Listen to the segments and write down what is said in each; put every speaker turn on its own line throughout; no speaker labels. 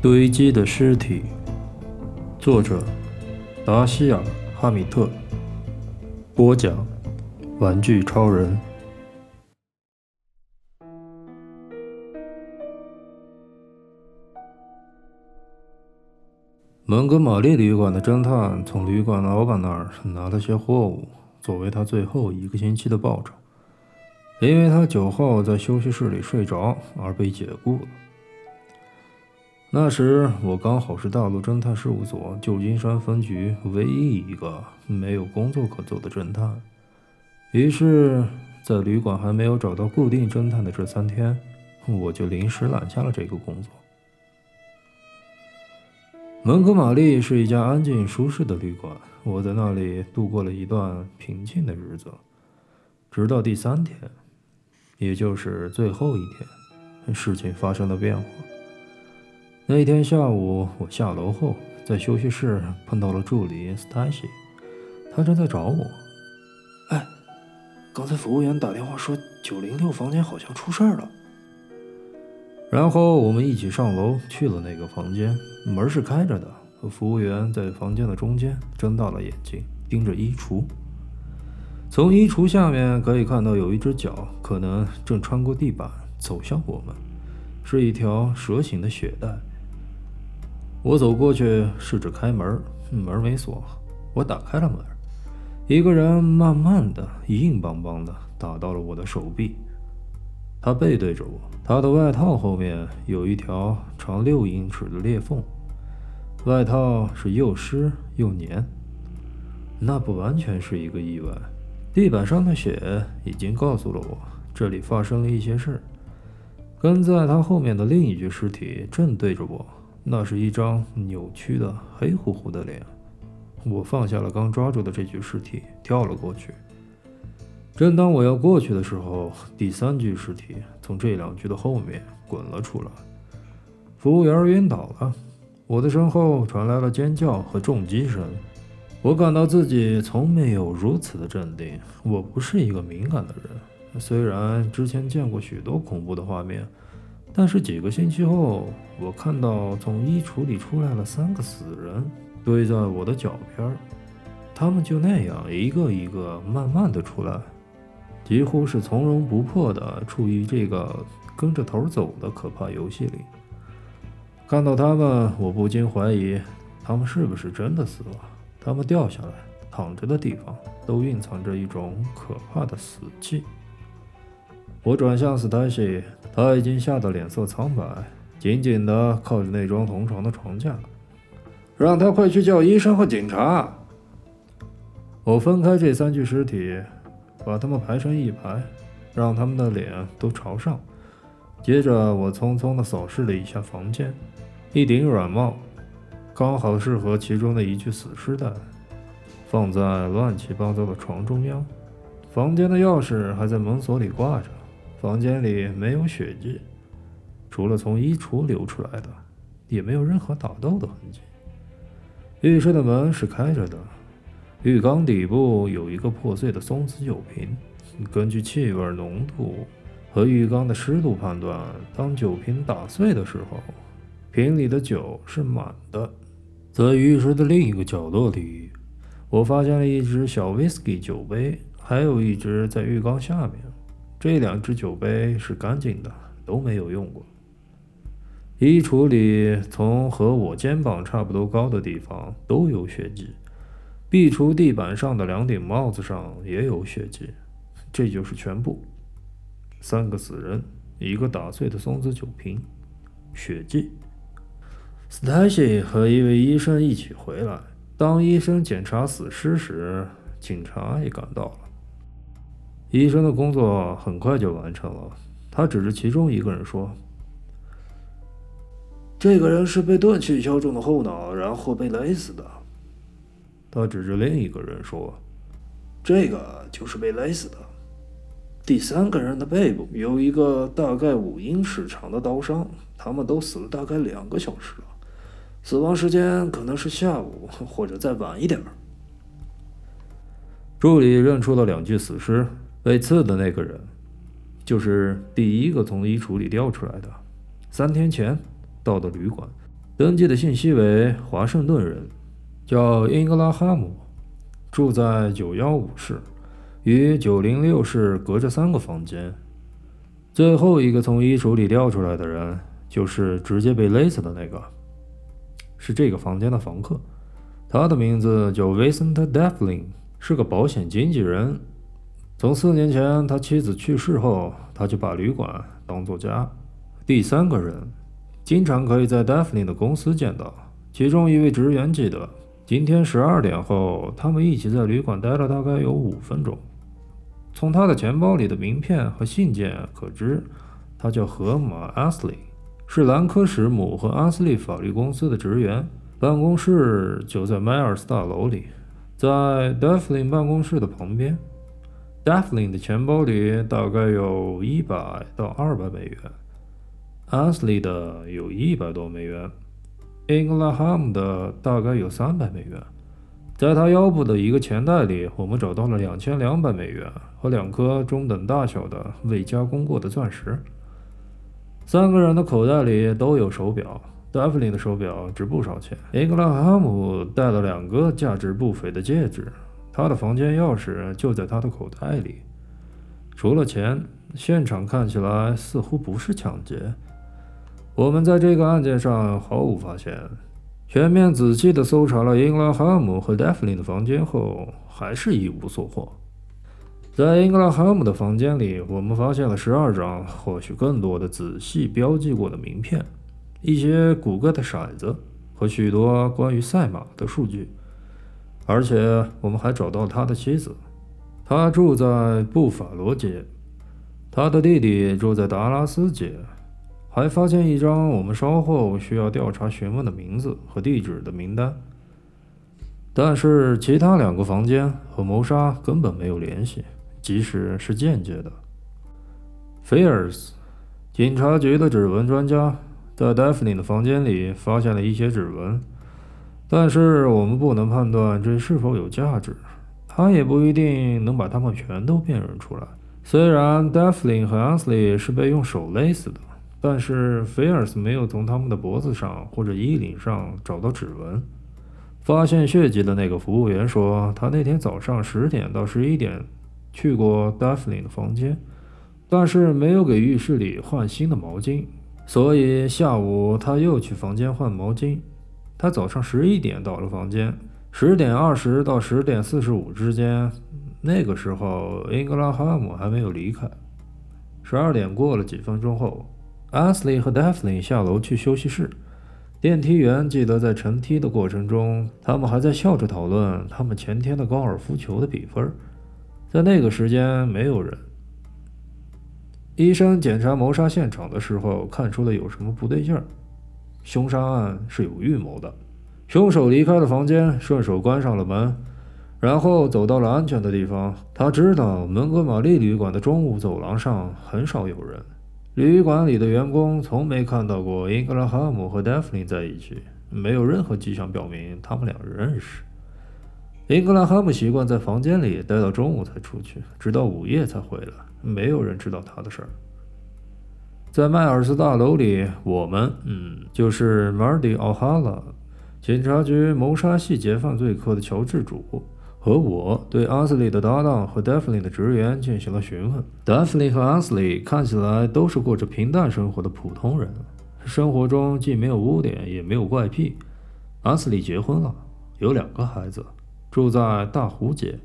堆积的尸体，作者达西尔·哈米特，播讲玩具超人。蒙哥马利旅馆的侦探从旅馆老板那儿拿了些货物，作为他最后一个星期的报酬，因为他酒后在休息室里睡着而被解雇了。那时我刚好是大陆侦探事务所旧金山分局唯一一个没有工作可做的侦探，于是，在旅馆还没有找到固定侦探的这三天，我就临时揽下了这个工作。蒙哥马利是一家安静舒适的旅馆，我在那里度过了一段平静的日子，直到第三天，也就是最后一天，事情发生了变化。那天下午，我下楼后，在休息室碰到了助理 Stacy，，他正在找我。
哎，刚才服务员打电话说九零六房间好像出事儿了。
然后我们一起上楼去了那个房间，门是开着的。服务员在房间的中间睁大了眼睛，盯着衣橱。从衣橱下面可以看到有一只脚，可能正穿过地板走向我们，是一条蛇形的血带。我走过去，试着开门，门没锁。我打开了门，一个人慢慢的、硬邦邦的打到了我的手臂。他背对着我，他的外套后面有一条长六英尺的裂缝，外套是又湿又黏。那不完全是一个意外，地板上的血已经告诉了我这里发生了一些事。跟在他后面的另一具尸体正对着我。那是一张扭曲的黑乎乎的脸。我放下了刚抓住的这具尸体，跳了过去。正当我要过去的时候，第三具尸体从这两具的后面滚了出来。服务员晕倒了，我的身后传来了尖叫和重击声。我感到自己从没有如此的镇定。我不是一个敏感的人，虽然之前见过许多恐怖的画面。但是几个星期后，我看到从衣橱里出来了三个死人，堆在我的脚边他们就那样一个一个慢慢的出来，几乎是从容不迫的处于这个跟着头走的可怕游戏里。看到他们，我不禁怀疑，他们是不是真的死了？他们掉下来躺着的地方，都蕴藏着一种可怕的死气。我转向斯黛西。他已经吓得脸色苍白，紧紧地靠着那张同床的床架，
让他快去叫医生和警察。
我分开这三具尸体，把他们排成一排，让他们的脸都朝上。接着，我匆匆地扫视了一下房间，一顶软帽刚好适合其中的一具死尸的，放在乱七八糟的床中央。房间的钥匙还在门锁里挂着。房间里没有血迹，除了从衣橱流出来的，也没有任何打斗的痕迹。浴室的门是开着的，浴缸底部有一个破碎的松子酒瓶。根据气味浓度和浴缸的湿度判断，当酒瓶打碎的时候，瓶里的酒是满的。在浴室的另一个角落里，我发现了一只小威士忌酒杯，还有一只在浴缸下面。这两只酒杯是干净的，都没有用过。衣橱里从和我肩膀差不多高的地方都有血迹，壁橱地板上的两顶帽子上也有血迹。这就是全部：三个死人，一个打碎的松子酒瓶，血迹。斯泰西和一位医生一起回来。当医生检查死尸时，警察也赶到了。医生的工作很快就完成了。他指着其中一个人说：“
这个人是被钝器敲中的后脑，然后被勒死的。”
他指着另一个人说：“
这个就是被勒死的。”第三个人的背部有一个大概五英尺长的刀伤。他们都死了大概两个小时了，死亡时间可能是下午或者再晚一点。
助理认出了两具死尸。被刺的那个人，就是第一个从衣橱里掉出来的。三天前到的旅馆，登记的信息为华盛顿人，叫英格拉哈姆，住在九幺五室，与九零六室隔着三个房间。最后一个从衣橱里掉出来的人，就是直接被勒死的那个，是这个房间的房客，他的名字叫 Vincent Devlin，是个保险经纪人。从四年前他妻子去世后，他就把旅馆当作家。第三个人。经常可以在 Daphne 的公司见到。其中一位职员记得，今天十二点后，他们一起在旅馆待了大概有五分钟。从他的钱包里的名片和信件可知，他叫河马阿斯利，是兰科什姆和阿斯利法律公司的职员，办公室就在迈尔斯大楼里，在 Daphne 办公室的旁边。Daphne 的钱包里大概有一百到二百美元。，Asley 的有一百多美元，英格拉哈姆的大概有三百美元。在他腰部的一个钱袋里，我们找到了两千两百美元和两颗中等大小的未加工过的钻石。三个人的口袋里都有手表，戴弗林的手表值不少钱。英格拉哈姆戴了两个价值不菲的戒指，他的房间钥匙就在他的口袋里。除了钱，现场看起来似乎不是抢劫。我们在这个案件上毫无发现。全面仔细地搜查了英格拉哈姆和戴弗林的房间后，还是一无所获。在英格拉哈姆的房间里，我们发现了十二张，或许更多的仔细标记过的名片，一些谷歌的骰子和许多关于赛马的数据。而且，我们还找到他的妻子，他住在布法罗街，他的弟弟住在达拉斯街。还发现一张我们稍后需要调查询问的名字和地址的名单，但是其他两个房间和谋杀根本没有联系，即使是间接的。菲尔斯，警察局的指纹专家，在戴芙琳的房间里发现了一些指纹，但是我们不能判断这是否有价值，他也不一定能把它们全都辨认出来。虽然戴芙琳和 anthley 是被用手勒死的。但是菲尔斯没有从他们的脖子上或者衣领上找到指纹。发现血迹的那个服务员说，他那天早上十点到十一点去过戴芙琳的房间，但是没有给浴室里换新的毛巾，所以下午他又去房间换毛巾。他早上十一点到了房间，十点二十到十点四十五之间，那个时候英格拉哈姆还没有离开。十二点过了几分钟后。阿斯利和戴芙琳下楼去休息室。电梯员记得，在乘梯的过程中，他们还在笑着讨论他们前天的高尔夫球的比分。在那个时间，没有人。医生检查谋杀现场的时候，看出了有什么不对劲儿。凶杀案是有预谋的。凶手离开了房间，顺手关上了门，然后走到了安全的地方。他知道蒙哥马利旅馆的中午走廊上很少有人。旅馆里的员工从没看到过英格拉哈姆和戴芙琳在一起，没有任何迹象表明他们俩认识。英格拉哈姆习惯在房间里待到中午才出去，直到午夜才回来，没有人知道他的事儿。在迈尔斯大楼里，我们，嗯，就是 Mardy 奥哈拉，警察局谋杀细节犯罪科的乔治主。和我对阿斯利的搭档和戴芙琳的职员进行了询问。戴芙琳和阿斯利看起来都是过着平淡生活的普通人，生活中既没有污点，也没有怪癖。阿斯利结婚了，有两个孩子，住在大湖街。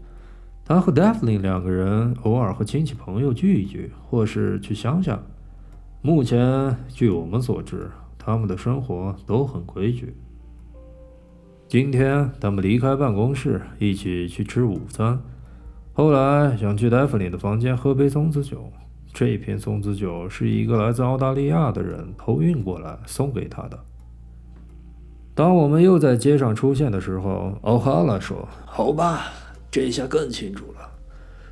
他和戴芙琳两个人偶尔和亲戚朋友聚一聚，或是去乡下。目前，据我们所知，他们的生活都很规矩。今天他们离开办公室，一起去吃午餐。后来想去戴芙琳的房间喝杯松子酒。这瓶松子酒是一个来自澳大利亚的人偷运过来送给他的。当我们又在街上出现的时候，奥哈拉说：“
好吧，这下更清楚了。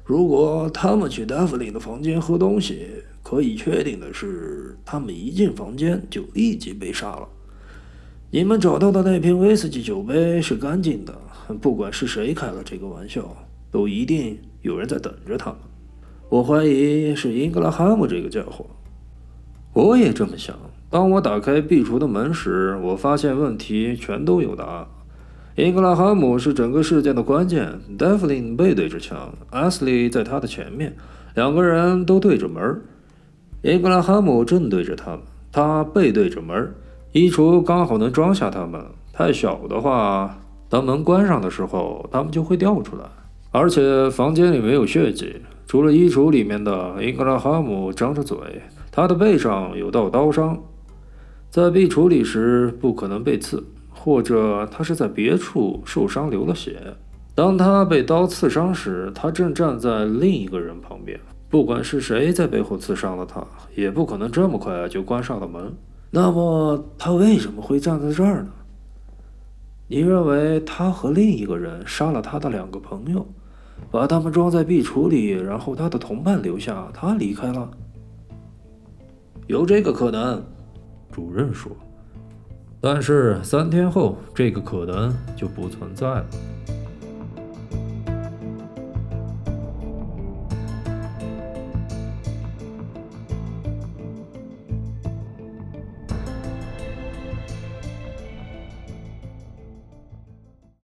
如果他们去戴芙琳的房间喝东西，可以确定的是，他们一进房间就立即被杀了。”你们找到的那瓶威士忌酒杯是干净的，不管是谁开了这个玩笑，都一定有人在等着他们。我怀疑是英格拉哈姆这个家伙。
我也这么想。
当我打开壁橱的门时，我发现问题全都有答案。英格拉哈姆是整个事件的关键。戴弗林背对着墙，阿斯利在他的前面，两个人都对着门。英格拉哈姆正对着他们，他背对着门，衣橱刚好能装下他们。太小的话，当门关上的时候，他们就会掉出来。而且房间里没有血迹，除了衣橱里面的。英格拉哈姆张着嘴，他的背上有道刀伤，在壁橱里时不可能被刺。或者他是在别处受伤流了血。当他被刀刺伤时，他正站在另一个人旁边。不管是谁在背后刺伤了他，也不可能这么快就关上了门。那么他为什么会站在这儿呢？你认为他和另一个人杀了他的两个朋友，把他们装在壁橱里，然后他的同伴留下，他离开了？有这个可能，
主任说。但是三天后，这个可能就不存在了。